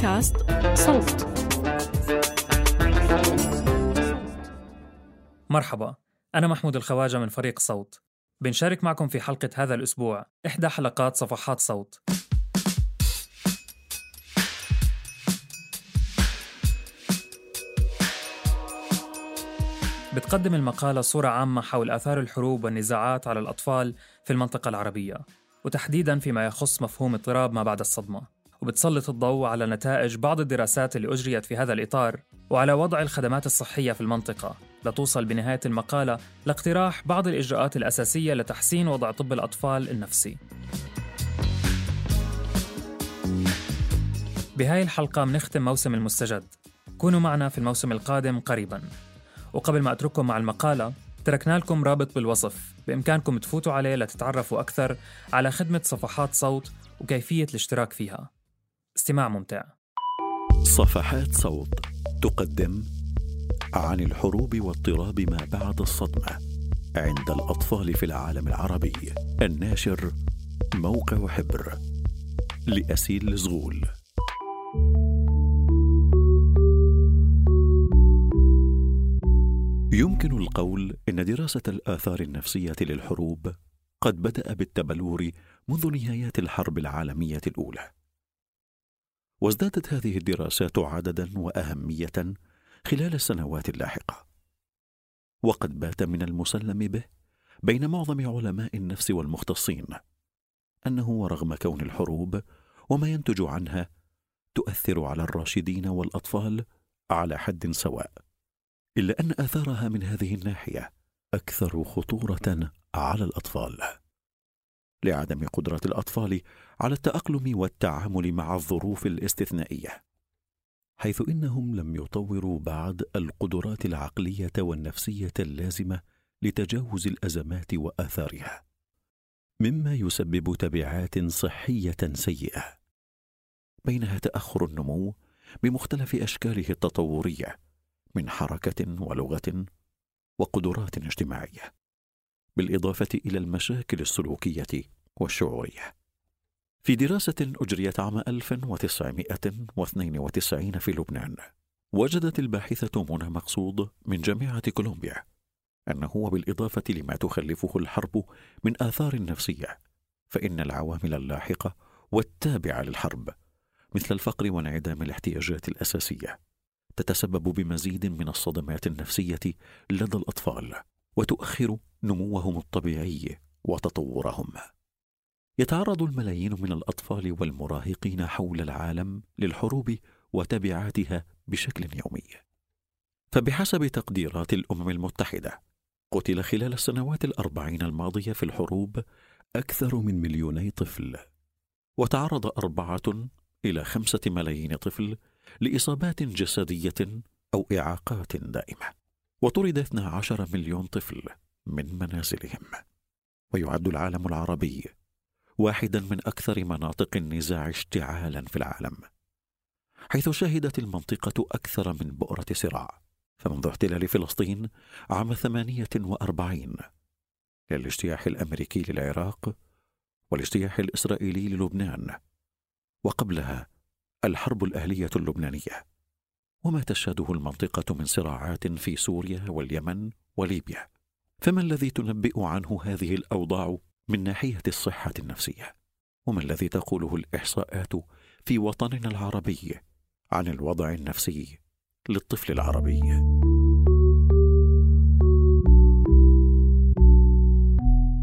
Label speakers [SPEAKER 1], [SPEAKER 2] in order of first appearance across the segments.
[SPEAKER 1] بودكاست صوت.
[SPEAKER 2] مرحبا أنا محمود الخواجة من فريق صوت. بنشارك معكم في حلقة هذا الأسبوع إحدى حلقات صفحات صوت. بتقدم المقالة صورة عامة حول آثار الحروب والنزاعات على الأطفال في المنطقة العربية وتحديدا فيما يخص مفهوم اضطراب ما بعد الصدمة. وبتسلط الضوء على نتائج بعض الدراسات اللي أجريت في هذا الإطار وعلى وضع الخدمات الصحية في المنطقة. لتوصل بنهاية المقالة لاقتراح بعض الإجراءات الأساسية لتحسين وضع طب الأطفال النفسي. بهاي الحلقة منختم موسم المستجد. كونوا معنا في الموسم القادم قريبا. وقبل ما أترككم مع المقالة تركنا لكم رابط بالوصف. بإمكانكم تفوتوا عليه لتتعرفوا أكثر على خدمة صفحات صوت وكيفية الاشتراك فيها. استماع ممتع.
[SPEAKER 3] صفحات صوت تقدم عن الحروب واضطراب ما بعد الصدمة عند الأطفال في العالم العربي. الناشر موقع حبر لأسيل الزغول يمكن القول إن دراسة الآثار النفسية للحروب قد بدأ بالتبلور منذ نهايات الحرب العالمية الأولى. وازدادت هذه الدراسات عددا وأهمية خلال السنوات اللاحقة. وقد بات من المسلم به بين معظم علماء النفس والمختصين أنه ورغم كون الحروب وما ينتج عنها تؤثر على الراشدين والأطفال على حد سواء إلا أن آثارها من هذه الناحية أكثر خطورة على الأطفال. لعدم قدرة الأطفال على التأقلم والتعامل مع الظروف الاستثنائية حيث إنهم لم يطوروا بعد القدرات العقلية والنفسية اللازمة لتجاوز الأزمات وآثارها مما يسبب تبعات صحية سيئة. بينها تأخر النمو بمختلف أشكاله التطورية من حركة ولغة وقدرات اجتماعية. بالإضافة إلى المشاكل السلوكية والشعورية. في دراسة أجريت عام 1992 في لبنان وجدت الباحثة منى مقصود من جامعة كولومبيا أنه وبالإضافة لما تخلفه الحرب من آثار نفسية فإن العوامل اللاحقة والتابعة للحرب مثل الفقر وانعدام الاحتياجات الأساسية تتسبب بمزيد من الصدمات النفسية لدى الأطفال. وتؤخر نموهم الطبيعي وتطورهم. يتعرض الملايين من الأطفال والمراهقين حول العالم للحروب وتبعاتها بشكل يومي. فبحسب تقديرات الأمم المتحدة قتل خلال السنوات الأربعين الماضية في الحروب أكثر من مليوني طفل. وتعرض أربعة إلى خمسة ملايين طفل لإصابات جسدية أو إعاقات دائمة. وطرد 12 مليون طفل من منازلهم. ويعد العالم العربي واحدا من أكثر مناطق النزاع اشتعالا في العالم. حيث شهدت المنطقة أكثر من بؤرة صراع فمنذ احتلال فلسطين عام ثمانية وأربعين للاجتياح الأمريكي للعراق والاجتياح الإسرائيلي للبنان وقبلها الحرب الأهلية اللبنانية. وما تشهده المنطقة من صراعات في سوريا واليمن وليبيا. فما الذي تنبئ عنه هذه الأوضاع من ناحية الصحة النفسية؟ وما الذي تقوله الإحصاءات في وطننا العربي عن الوضع النفسي للطفل العربي؟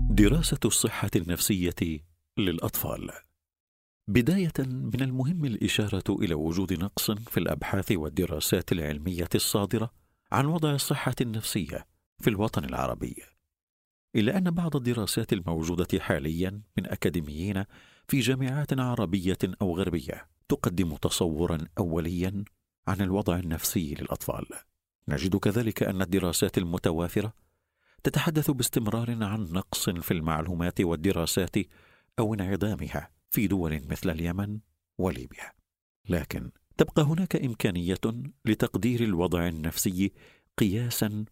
[SPEAKER 3] دراسة الصحة النفسية للأطفال. بداية من المهم الإشارة إلى وجود نقص في الأبحاث والدراسات العلمية الصادرة عن وضع الصحة النفسية في الوطن العربي. إلا أن بعض الدراسات الموجودة حاليا من أكاديميين في جامعات عربية أو غربية تقدم تصورا اوليا عن الوضع النفسي للأطفال. نجد كذلك أن الدراسات المتوافرة تتحدث باستمرار عن نقص في المعلومات والدراسات أو انعدامها. في دول مثل اليمن وليبيا. لكن تبقى هناك إمكانية لتقدير الوضع النفسي قياسا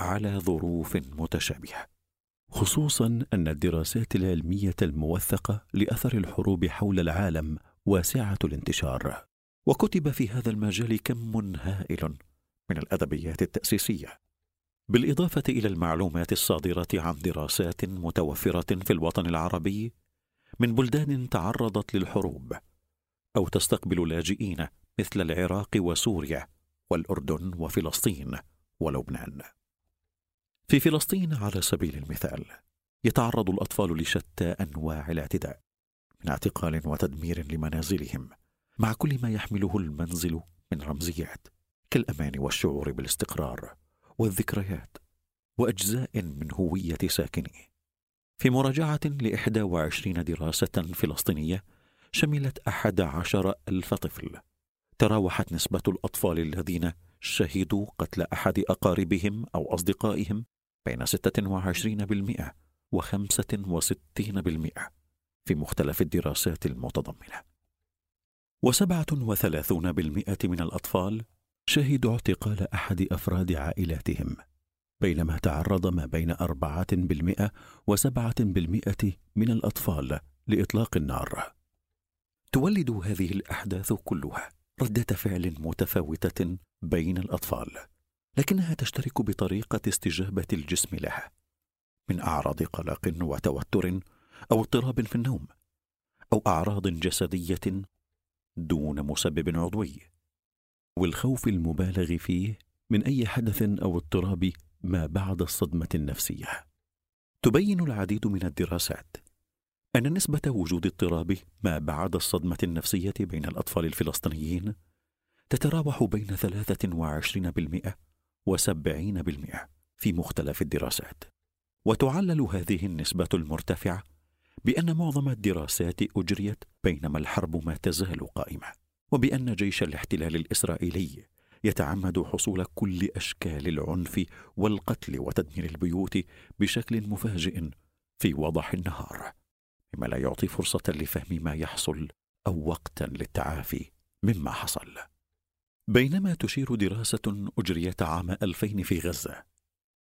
[SPEAKER 3] على ظروف متشابهة.
[SPEAKER 4] خصوصا أن الدراسات العلمية الموثقة لأثر الحروب حول العالم واسعة الانتشار.
[SPEAKER 3] وكتب في هذا المجال كم هائل من الأدبيات التأسيسية. بالإضافة إلى المعلومات الصادرة عن دراسات متوفرة في الوطن العربي من بلدان تعرضت للحروب أو تستقبل لاجئين مثل العراق وسوريا والأردن وفلسطين ولبنان. في فلسطين على سبيل المثال يتعرض الأطفال لشتى أنواع الاعتداء من اعتقال وتدمير لمنازلهم مع كل ما يحمله المنزل من رمزيات كالأمان والشعور بالاستقرار والذكريات وأجزاء من هوية ساكنيه. في مراجعة لإحدى وعشرين دراسة فلسطينية شملت أحد عشر ألف طفل. تراوحت نسبة الأطفال الذين شهدوا قتل أحد أقاربهم أو أصدقائهم بين 26% و 65% في مختلف الدراسات المتضمنة. وسبعة وثلاثون بالمئة من الأطفال شهدوا اعتقال أحد أفراد عائلاتهم. بينما تعرض ما بين أربعة بالمئة وسبعة بالمئة من الأطفال لإطلاق النار. تولد هذه الأحداث كلها ردة فعل متفاوتة بين الأطفال لكنها تشترك بطريقة استجابة الجسم لها من أعراض قلق وتوتر أو اضطراب في النوم أو أعراض جسدية دون مسبب عضوي والخوف المبالغ فيه من أي حدث أو اضطراب ما بعد الصدمة النفسية. تبين العديد من الدراسات أن نسبة وجود اضطراب ما بعد الصدمة النفسية بين الأطفال الفلسطينيين تتراوح بين 23% وسبعين بالمئة في مختلف الدراسات. وتعلل هذه النسبة المرتفعة بأن معظم الدراسات أجريت بينما الحرب ما تزال قائمة وبأن جيش الاحتلال الإسرائيلي يتعمد حصول كل أشكال العنف والقتل وتدمير البيوت بشكل مفاجئ في وضح النهار مما لا يعطي فرصة لفهم ما يحصل أو وقتا للتعافي مما حصل. بينما تشير دراسة أجريت عام 2000 في غزة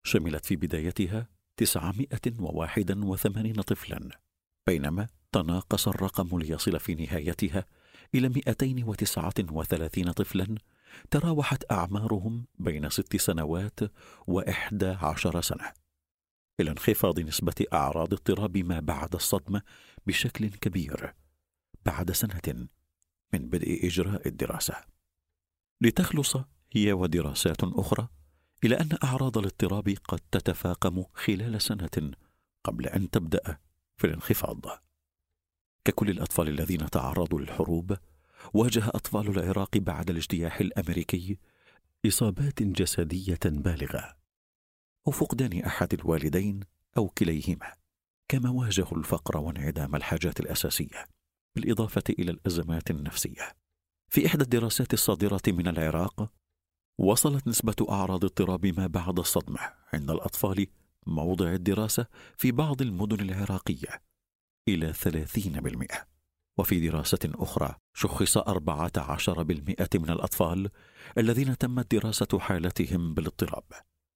[SPEAKER 3] شملت في بدايتها 981 طفلا بينما تناقص الرقم ليصل في نهايتها إلى 239 طفلا تراوحت أعمارهم بين ست سنوات وإحدى عشر سنة إلى انخفاض نسبة أعراض اضطراب ما بعد الصدمة بشكل كبير بعد سنة من بدء إجراء الدراسة. لتخلص هي ودراسات أخرى إلى أن أعراض الاضطراب قد تتفاقم خلال سنة قبل أن تبدأ في الانخفاض. ككل الأطفال الذين تعرضوا للحروب واجه أطفال العراق بعد الاجتياح الأمريكي إصابات جسدية بالغة أو فقدان أحد الوالدين أو كليهما كما واجهوا الفقر وانعدام الحاجات الأساسية بالإضافة إلى الأزمات النفسية. في إحدى الدراسات الصادرة من العراق وصلت نسبة أعراض اضطراب ما بعد الصدمة عند الأطفال موضع الدراسة في بعض المدن العراقية إلى 30% وفي دراسة أخرى شخص 14% من الأطفال الذين تمت دراسة حالتهم بالاضطراب.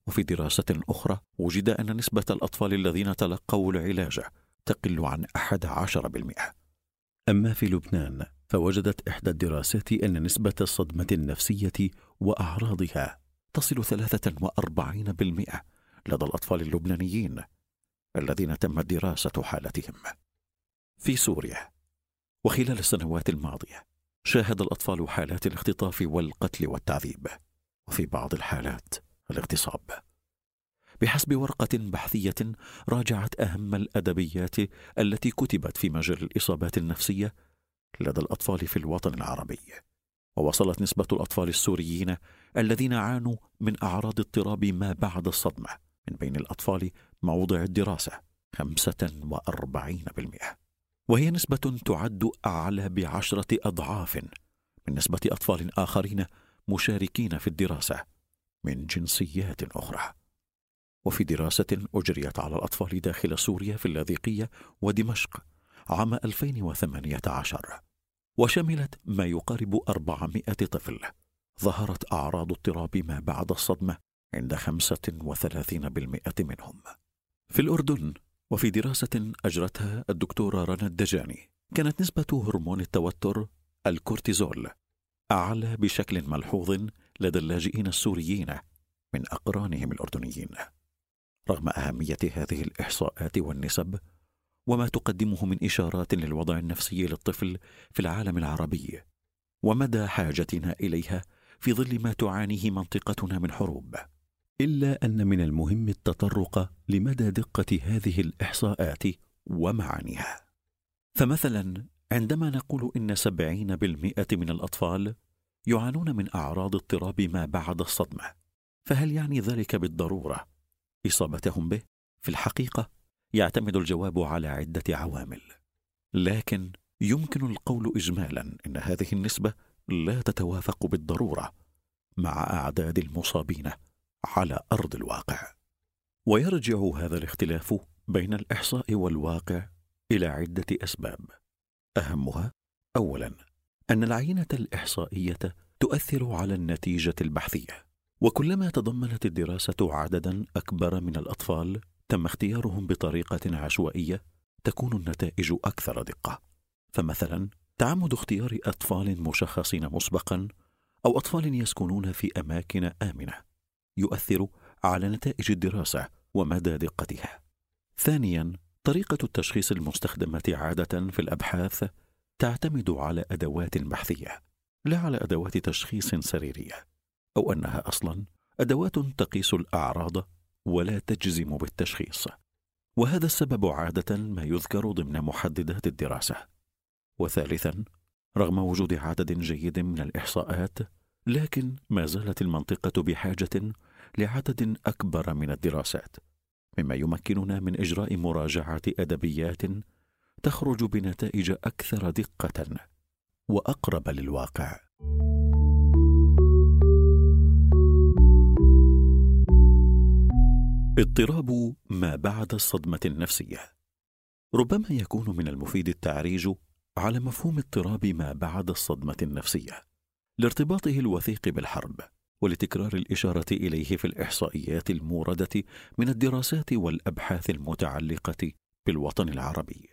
[SPEAKER 3] وفي دراسة أخرى وجد أن نسبة الأطفال الذين تلقوا العلاج تقل عن 11%
[SPEAKER 4] أما في لبنان فوجدت إحدى الدراسات أن نسبة الصدمة النفسية وأعراضها تصل 43%
[SPEAKER 3] لدى الأطفال اللبنانيين الذين تمت دراسة حالتهم. في سوريا وخلال السنوات الماضية شاهد الأطفال حالات الاختطاف والقتل والتعذيب وفي بعض الحالات الاغتصاب. بحسب ورقة بحثية راجعت أهم الأدبيات التي كتبت في مجال الإصابات النفسية لدى الأطفال في الوطن العربي ووصلت نسبة الأطفال السوريين الذين عانوا من أعراض اضطراب ما بعد الصدمة من بين الأطفال موضع الدراسة 45% وهي نسبة تعد أعلى بعشرة أضعاف من نسبة أطفال آخرين مشاركين في الدراسة من جنسيات أخرى. وفي دراسة أجريت على الأطفال داخل سوريا في اللاذقية ودمشق عام 2018 وشملت ما يقارب 400 طفل. ظهرت أعراض اضطراب ما بعد الصدمة عند 35% منهم. في الأردن وفي دراسة أجرتها الدكتورة رنا الدجاني كانت نسبة هرمون التوتر الكورتيزول أعلى بشكل ملحوظ لدى اللاجئين السوريين من أقرانهم الأردنيين رغم أهمية هذه الإحصاءات والنسب وما تقدمه من إشارات للوضع النفسي للطفل في العالم العربي ومدى حاجتنا إليها في ظل ما تعانيه منطقتنا من حروب.
[SPEAKER 4] إلا أن من المهم التطرق لمدى دقة هذه الإحصاءات ومعانيها.
[SPEAKER 3] فمثلا عندما نقول إن سبعين بالمئة من الأطفال يعانون من أعراض اضطراب ما بعد الصدمة فهل يعني ذلك بالضرورة؟ إصابتهم به في الحقيقة يعتمد الجواب على عدة عوامل. لكن يمكن القول اجمالا إن هذه النسبة لا تتوافق بالضرورة مع أعداد المصابين. على أرض الواقع. ويرجع هذا الاختلاف بين الإحصاء والواقع إلى عدة أسباب. أهمها اولا أن العينة الإحصائية تؤثر على النتيجة البحثية. وكلما تضمنت الدراسة عددا أكبر من الأطفال تم اختيارهم بطريقة عشوائية تكون النتائج أكثر دقة. فمثلا تعمد اختيار أطفال مشخصين مسبقا أو أطفال يسكنون في أماكن آمنة. يؤثر على نتائج الدراسة ومدى دقتها. ثانيا طريقة التشخيص المستخدمة عادة في الأبحاث تعتمد على أدوات بحثية لا على أدوات تشخيص سريرية أو أنها أصلا أدوات تقيس الأعراض ولا تجزم بالتشخيص. وهذا السبب عادة ما يذكر ضمن محددات الدراسة. وثالثا رغم وجود عدد جيد من الإحصاءات لكن ما زالت المنطقة بحاجة لعدد أكبر من الدراسات مما يمكننا من إجراء مراجعة أدبيات تخرج بنتائج أكثر دقة وأقرب للواقع. اضطراب ما بعد الصدمة النفسية. ربما يكون من المفيد التعريج على مفهوم اضطراب ما بعد الصدمة النفسية لارتباطه الوثيق بالحرب. ولتكرار الإشارة إليه في الإحصائيات الموردة من الدراسات والأبحاث المتعلقة بالوطن العربي.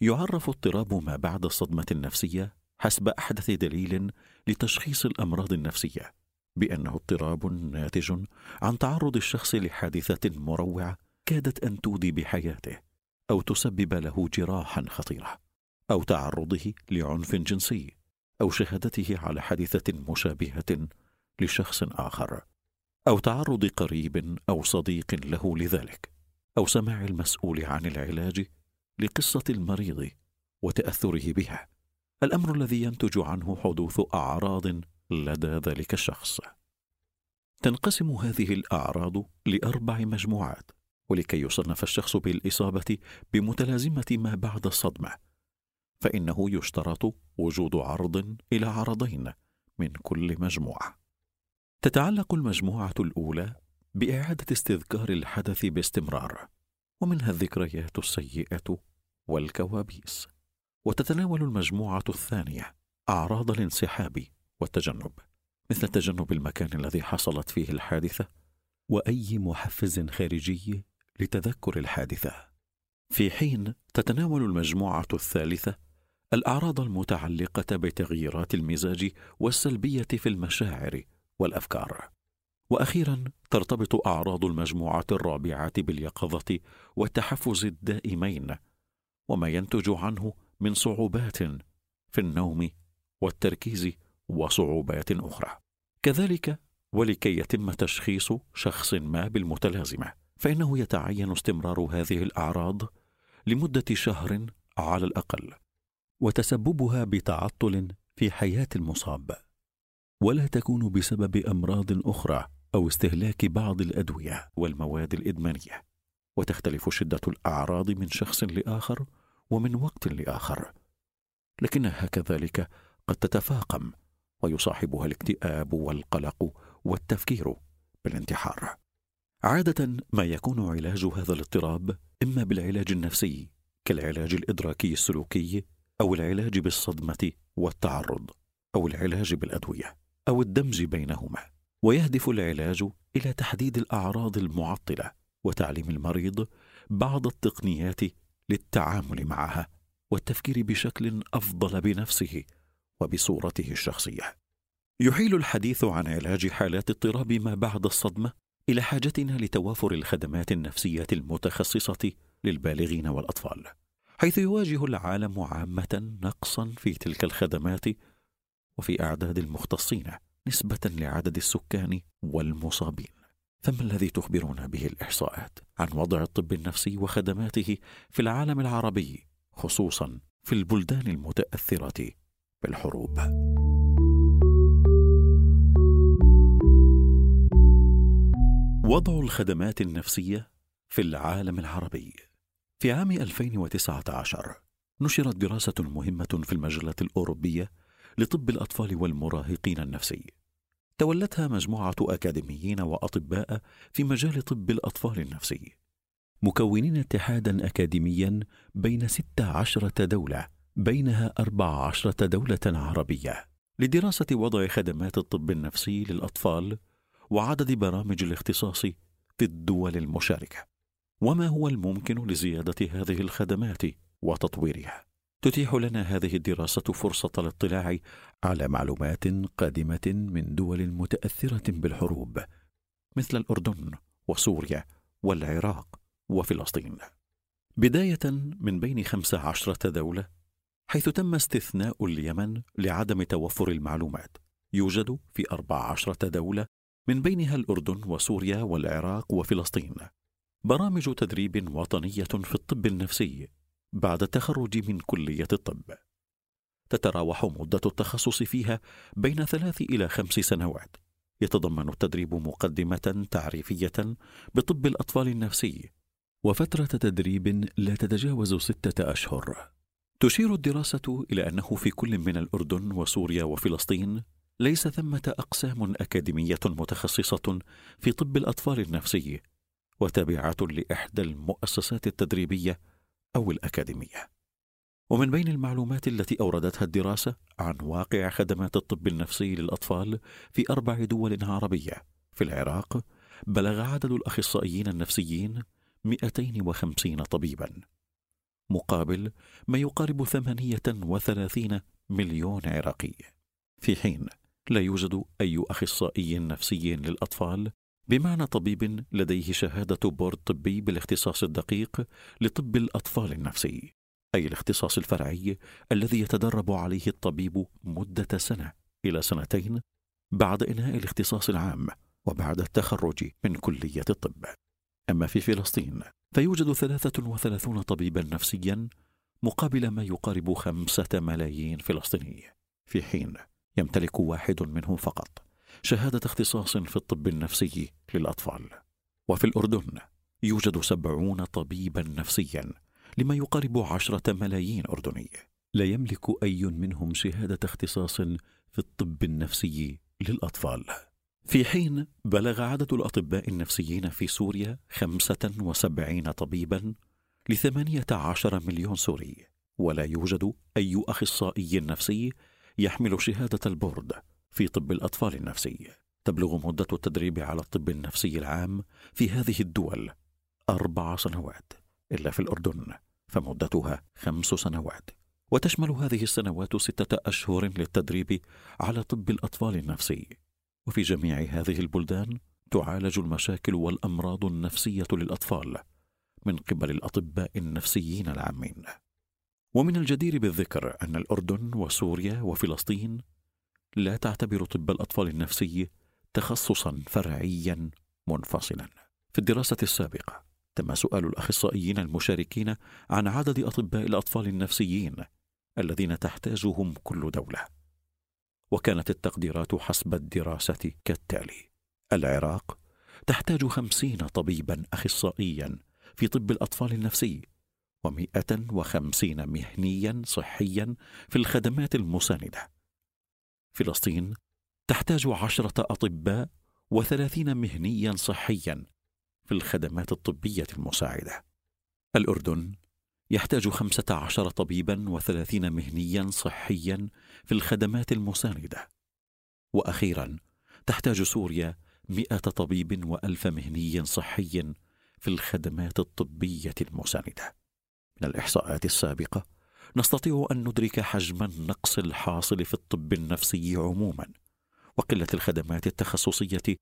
[SPEAKER 3] يعرف اضطراب ما بعد الصدمة النفسية حسب أحدث دليل لتشخيص الأمراض النفسية بأنه اضطراب ناتج عن تعرض الشخص لحادثة مروعة كادت أن تودي بحياته أو تسبب له جراحا خطيرة أو تعرضه لعنف جنسي أو شهادته على حادثة مشابهة لشخص آخر أو تعرض قريب أو صديق له لذلك أو سماع المسؤول عن العلاج لقصة المريض وتأثره بها. الأمر الذي ينتج عنه حدوث أعراض لدى ذلك الشخص. تنقسم هذه الأعراض لأربع مجموعات ولكي يصنف الشخص بالإصابة بمتلازمة ما بعد الصدمة. فإنه يشترط وجود عرض إلى عرضين من كل مجموعة. تتعلق المجموعة الأولى بإعادة استذكار الحدث باستمرار ومنها الذكريات السيئة والكوابيس وتتناول المجموعة الثانية أعراض الانسحاب والتجنب مثل تجنب المكان الذي حصلت فيه الحادثة وأي محفز خارجي لتذكر الحادثة. في حين تتناول المجموعة الثالثة الأعراض المتعلقة بتغييرات المزاج والسلبية في المشاعر والأفكار. وأخيرا ترتبط أعراض المجموعه الرابعه باليقظة والتحفز الدائمين وما ينتج عنه من صعوبات في النوم والتركيز وصعوبات أخرى. كذلك ولكي يتم تشخيص شخص ما بالمتلازمة فإنه يتعين استمرار هذه الأعراض لمدة شهر على الأقل
[SPEAKER 4] وتسببها بتعطل في حياة المصاب. ولا تكون بسبب أمراض أخرى أو استهلاك بعض الأدوية
[SPEAKER 3] والمواد الإدمانية. وتختلف شدة الأعراض من شخص لآخر ومن وقت لآخر. لكنها كذلك قد تتفاقم ويصاحبها الاكتئاب والقلق والتفكير بالانتحار. عادة ما يكون علاج هذا الاضطراب إما بالعلاج النفسي كالعلاج الإدراكي السلوكي أو العلاج بالصدمة والتعرض أو العلاج بالأدوية. أو الدمج بينهما ويهدف العلاج إلى تحديد الأعراض المعطلة وتعليم المريض بعض التقنيات للتعامل معها والتفكير بشكل أفضل بنفسه وبصورته الشخصية. يحيل الحديث عن علاج حالات اضطراب ما بعد الصدمة إلى حاجتنا لتوافر الخدمات النفسية المتخصصة للبالغين والأطفال حيث يواجه العالم عامة نقصا في تلك الخدمات وفي أعداد المختصين نسبة لعدد السكان والمصابين. فما الذي تخبرنا به الإحصاءات عن وضع الطب النفسي وخدماته في العالم العربي خصوصا في البلدان المتأثرة بالحروب؟ وضع الخدمات النفسية في العالم العربي. في عام 2019 نشرت دراسة مهمة في المجلة الأوروبية لطب الأطفال والمراهقين النفسي. تولتها مجموعة أكاديميين وأطباء في مجال طب الأطفال النفسي. مكونين اتحادا أكاديميا بين ست عشرة دولة بينها أربع عشرة دولة عربية. لدراسة وضع خدمات الطب النفسي للأطفال وعدد برامج الاختصاص في الدول المشاركة. وما هو الممكن لزيادة هذه الخدمات وتطويرها؟ تتيح لنا هذه الدراسة فرصة الاطلاع على معلومات قادمة من دول متأثرة بالحروب مثل الأردن وسوريا والعراق وفلسطين. بداية من بين خمس عشرة دوله حيث تم استثناء اليمن لعدم توفر المعلومات. يوجد في أربع عشرة دوله من بينها الأردن وسوريا والعراق وفلسطين. برامج تدريب وطنية في الطب النفسي بعد التخرج من كلية الطب. تتراوح مدة التخصص فيها بين ثلاث إلى خمس سنوات. يتضمن التدريب مقدمة تعريفية بطب الأطفال النفسي وفترة تدريب لا تتجاوز ستة أشهر. تشير الدراسة إلى أنه في كل من الأردن وسوريا وفلسطين ليس ثمة أقسام أكاديمية متخصصة في طب الأطفال النفسي وتابعة لإحدى المؤسسات التدريبية أو الأكاديمية. ومن بين المعلومات التي أوردتها الدراسة عن واقع خدمات الطب النفسي للأطفال في أربع دول عربية في العراق بلغ عدد الأخصائيين النفسيين 250 طبيبا مقابل ما يقارب 38 مليون عراقي. في حين لا يوجد أي أخصائي نفسي للأطفال بمعنى طبيب لديه شهادة بورد طبي بالاختصاص الدقيق لطب الأطفال النفسي أي الاختصاص الفرعي الذي يتدرب عليه الطبيب مدة سنة إلى سنتين بعد إنهاء الاختصاص العام وبعد التخرج من كلية الطب. أما في فلسطين فيوجد 33 طبيبا نفسيا مقابل ما يقارب خمسة ملايين فلسطيني. في حين يمتلك واحد منهم فقط. شهادة اختصاص في الطب النفسي للأطفال. وفي الأردن يوجد سبعون طبيبا نفسيا لما يقارب عشرة ملايين أردني. لا يملك أي منهم شهادة اختصاص في الطب النفسي للأطفال. في حين بلغ عدد الأطباء النفسيين في سوريا خمسة وسبعين طبيبا لثمانية عشر مليون سوري. ولا يوجد أي أخصائي نفسي يحمل شهادة البورد في طب الأطفال النفسي. تبلغ مدة التدريب على الطب النفسي العام في هذه الدول أربع سنوات إلا في الأردن فمدتها خمس سنوات. وتشمل هذه السنوات ستة أشهر للتدريب على طب الأطفال النفسي. وفي جميع هذه البلدان تعالج المشاكل والأمراض النفسية للأطفال من قبل الأطباء النفسيين العامين. ومن الجدير بالذكر أن الأردن وسوريا وفلسطين لا تعتبر طب الأطفال النفسي تخصصا فرعيا منفصلا. في الدراسة السابقة تم سؤال الأخصائيين المشاركين عن عدد أطباء الأطفال النفسيين الذين تحتاجهم كل دولة. وكانت التقديرات حسب الدراسة كالتالي العراق تحتاج خمسين طبيبا اخصائيا في طب الأطفال النفسي ومائه وخمسين مهنيا صحيا في الخدمات المساندة. فلسطين تحتاج عشرة أطباء وثلاثين مهنيا صحيا في الخدمات الطبية المساعدة. الأردن يحتاج خمسة عشر طبيبا وثلاثين مهنيا صحيا في الخدمات المساندة. وأخيرا تحتاج سوريا مئة طبيب وألف مهني صحي في الخدمات الطبية المساندة. من الإحصاءات السابقة نستطيع أن ندرك حجم النقص الحاصل في الطب النفسي عموما وقلة الخدمات التخصصية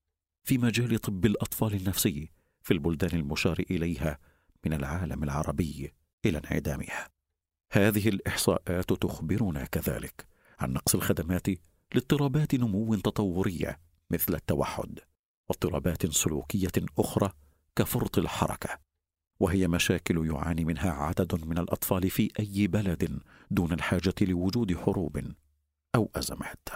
[SPEAKER 3] في مجال طب الأطفال النفسي في البلدان المشار إليها من العالم العربي إلى انعدامها. هذه الإحصاءات تخبرنا كذلك عن نقص الخدمات لاضطرابات نمو تطورية مثل التوحد واضطرابات سلوكية أخرى كفرط الحركة. وهي مشاكل يعاني منها عدد من الاطفال في اي بلد دون الحاجة لوجود حروب أو ازمات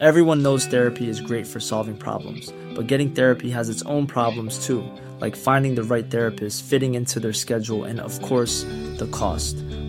[SPEAKER 5] Everyone knows therapy is great for solving problems, but getting therapy has its own problems too, like finding the right therapist, fitting into their schedule, and of course, the cost.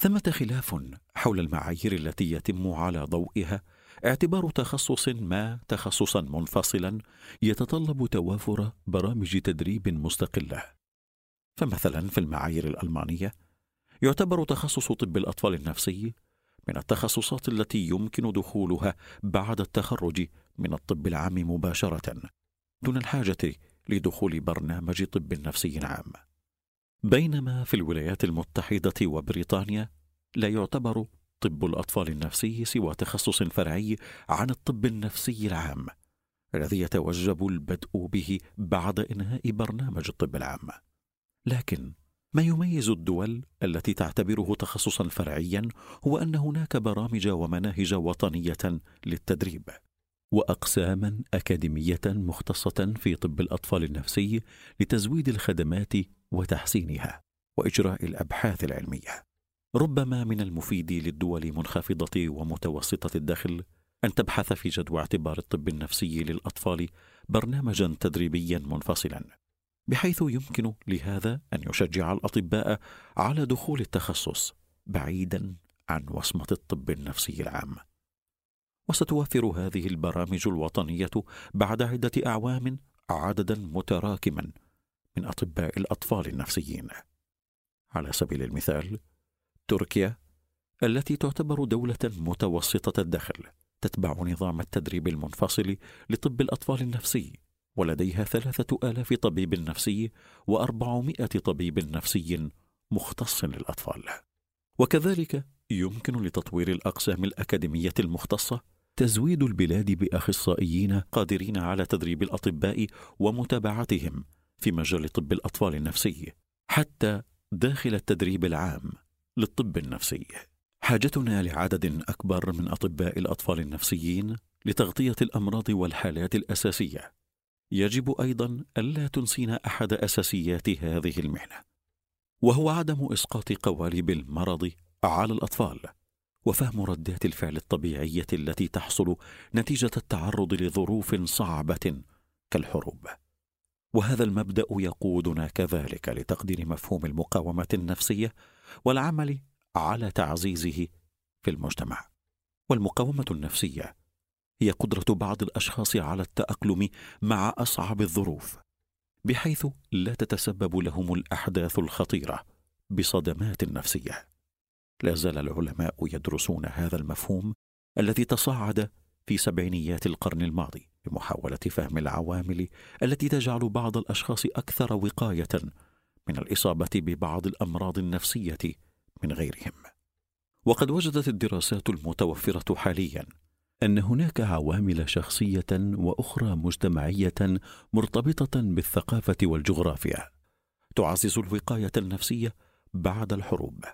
[SPEAKER 3] ثمة خلاف حول المعايير التي يتم على ضوئها اعتبار تخصص ما تخصصا منفصلا يتطلب توافر برامج تدريب مستقلة. فمثلا في المعايير الألمانية يعتبر تخصص طب الأطفال النفسي من التخصصات التي يمكن دخولها بعد التخرج من الطب العام مباشرة دون الحاجة لدخول برنامج طب نفسي عام. بينما في الولايات المتحدة وبريطانيا لا يعتبر طب الأطفال النفسي سوى تخصص فرعي عن الطب النفسي العام الذي يتوجب البدء به بعد إنهاء برنامج الطب العام. لكن ما يميز الدول التي تعتبره تخصصا فرعيا هو أن هناك برامج ومناهج وطنية للتدريب. وأقساما أكاديمية مختصة في طب الأطفال النفسي لتزويد الخدمات وتحسينها وإجراء الأبحاث العلمية. ربما من المفيد للدول منخفضة ومتوسطة الدخل أن تبحث في جدوى اعتبار الطب النفسي للأطفال برنامجا تدريبيا منفصلا بحيث يمكن لهذا أن يشجع الأطباء على دخول التخصص بعيدا عن وصمة الطب النفسي العام. وستوفر هذه البرامج الوطنية بعد عدة أعوام عددا متراكما من أطباء الأطفال النفسيين. على سبيل المثال تركيا التي تعتبر دولة متوسطة الدخل تتبع نظام التدريب المنفصل لطب الأطفال النفسي ولديها ثلاثة آلاف طبيب نفسي وأربعمائة طبيب نفسي مختص للأطفال. وكذلك يمكن لتطوير الأقسام الأكاديمية المختصة تزويد البلاد بأخصائيين قادرين على تدريب الأطباء ومتابعتهم في مجال طب الأطفال النفسي حتى داخل التدريب العام للطب النفسي. حاجتنا لعدد أكبر من أطباء الأطفال النفسيين لتغطية الأمراض والحالات الأساسية. يجب أيضا ألا تنسينا أحد أساسيات هذه المهنة وهو عدم إسقاط قوالب المرض على الأطفال. وفهم ردات الفعل الطبيعية التي تحصل نتيجة التعرض لظروف صعبة كالحروب. وهذا المبدأ يقودنا كذلك لتقدير مفهوم المقاومة النفسية والعمل على تعزيزه في المجتمع. والمقاومة النفسية هي قدرة بعض الأشخاص على التأقلم مع أصعب الظروف بحيث لا تتسبب لهم الأحداث الخطيرة بصدمات نفسية. لا زال العلماء يدرسون هذا المفهوم الذي تصاعد في سبعينيات القرن الماضي بمحاوله فهم العوامل التي تجعل بعض الأشخاص أكثر وقاية من الإصابة ببعض الأمراض النفسية من غيرهم. وقد وجدت الدراسات المتوفرة حاليا أن هناك عوامل شخصية وأخرى مجتمعية مرتبطة بالثقافة والجغرافيا تعزز الوقاية النفسية بعد الحروب.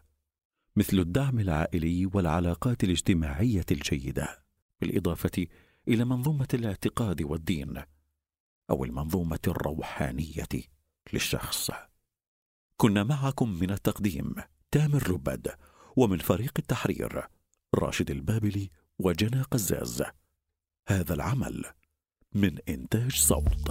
[SPEAKER 3] مثل الدعم العائلي والعلاقات الاجتماعية الجيدة بالإضافة إلى منظومة الاعتقاد والدين أو المنظومة الروحانية للشخص. كنا معكم من التقديم تامر ربد ومن فريق التحرير راشد البابلي وجنى قزاز. هذا العمل من إنتاج صوت.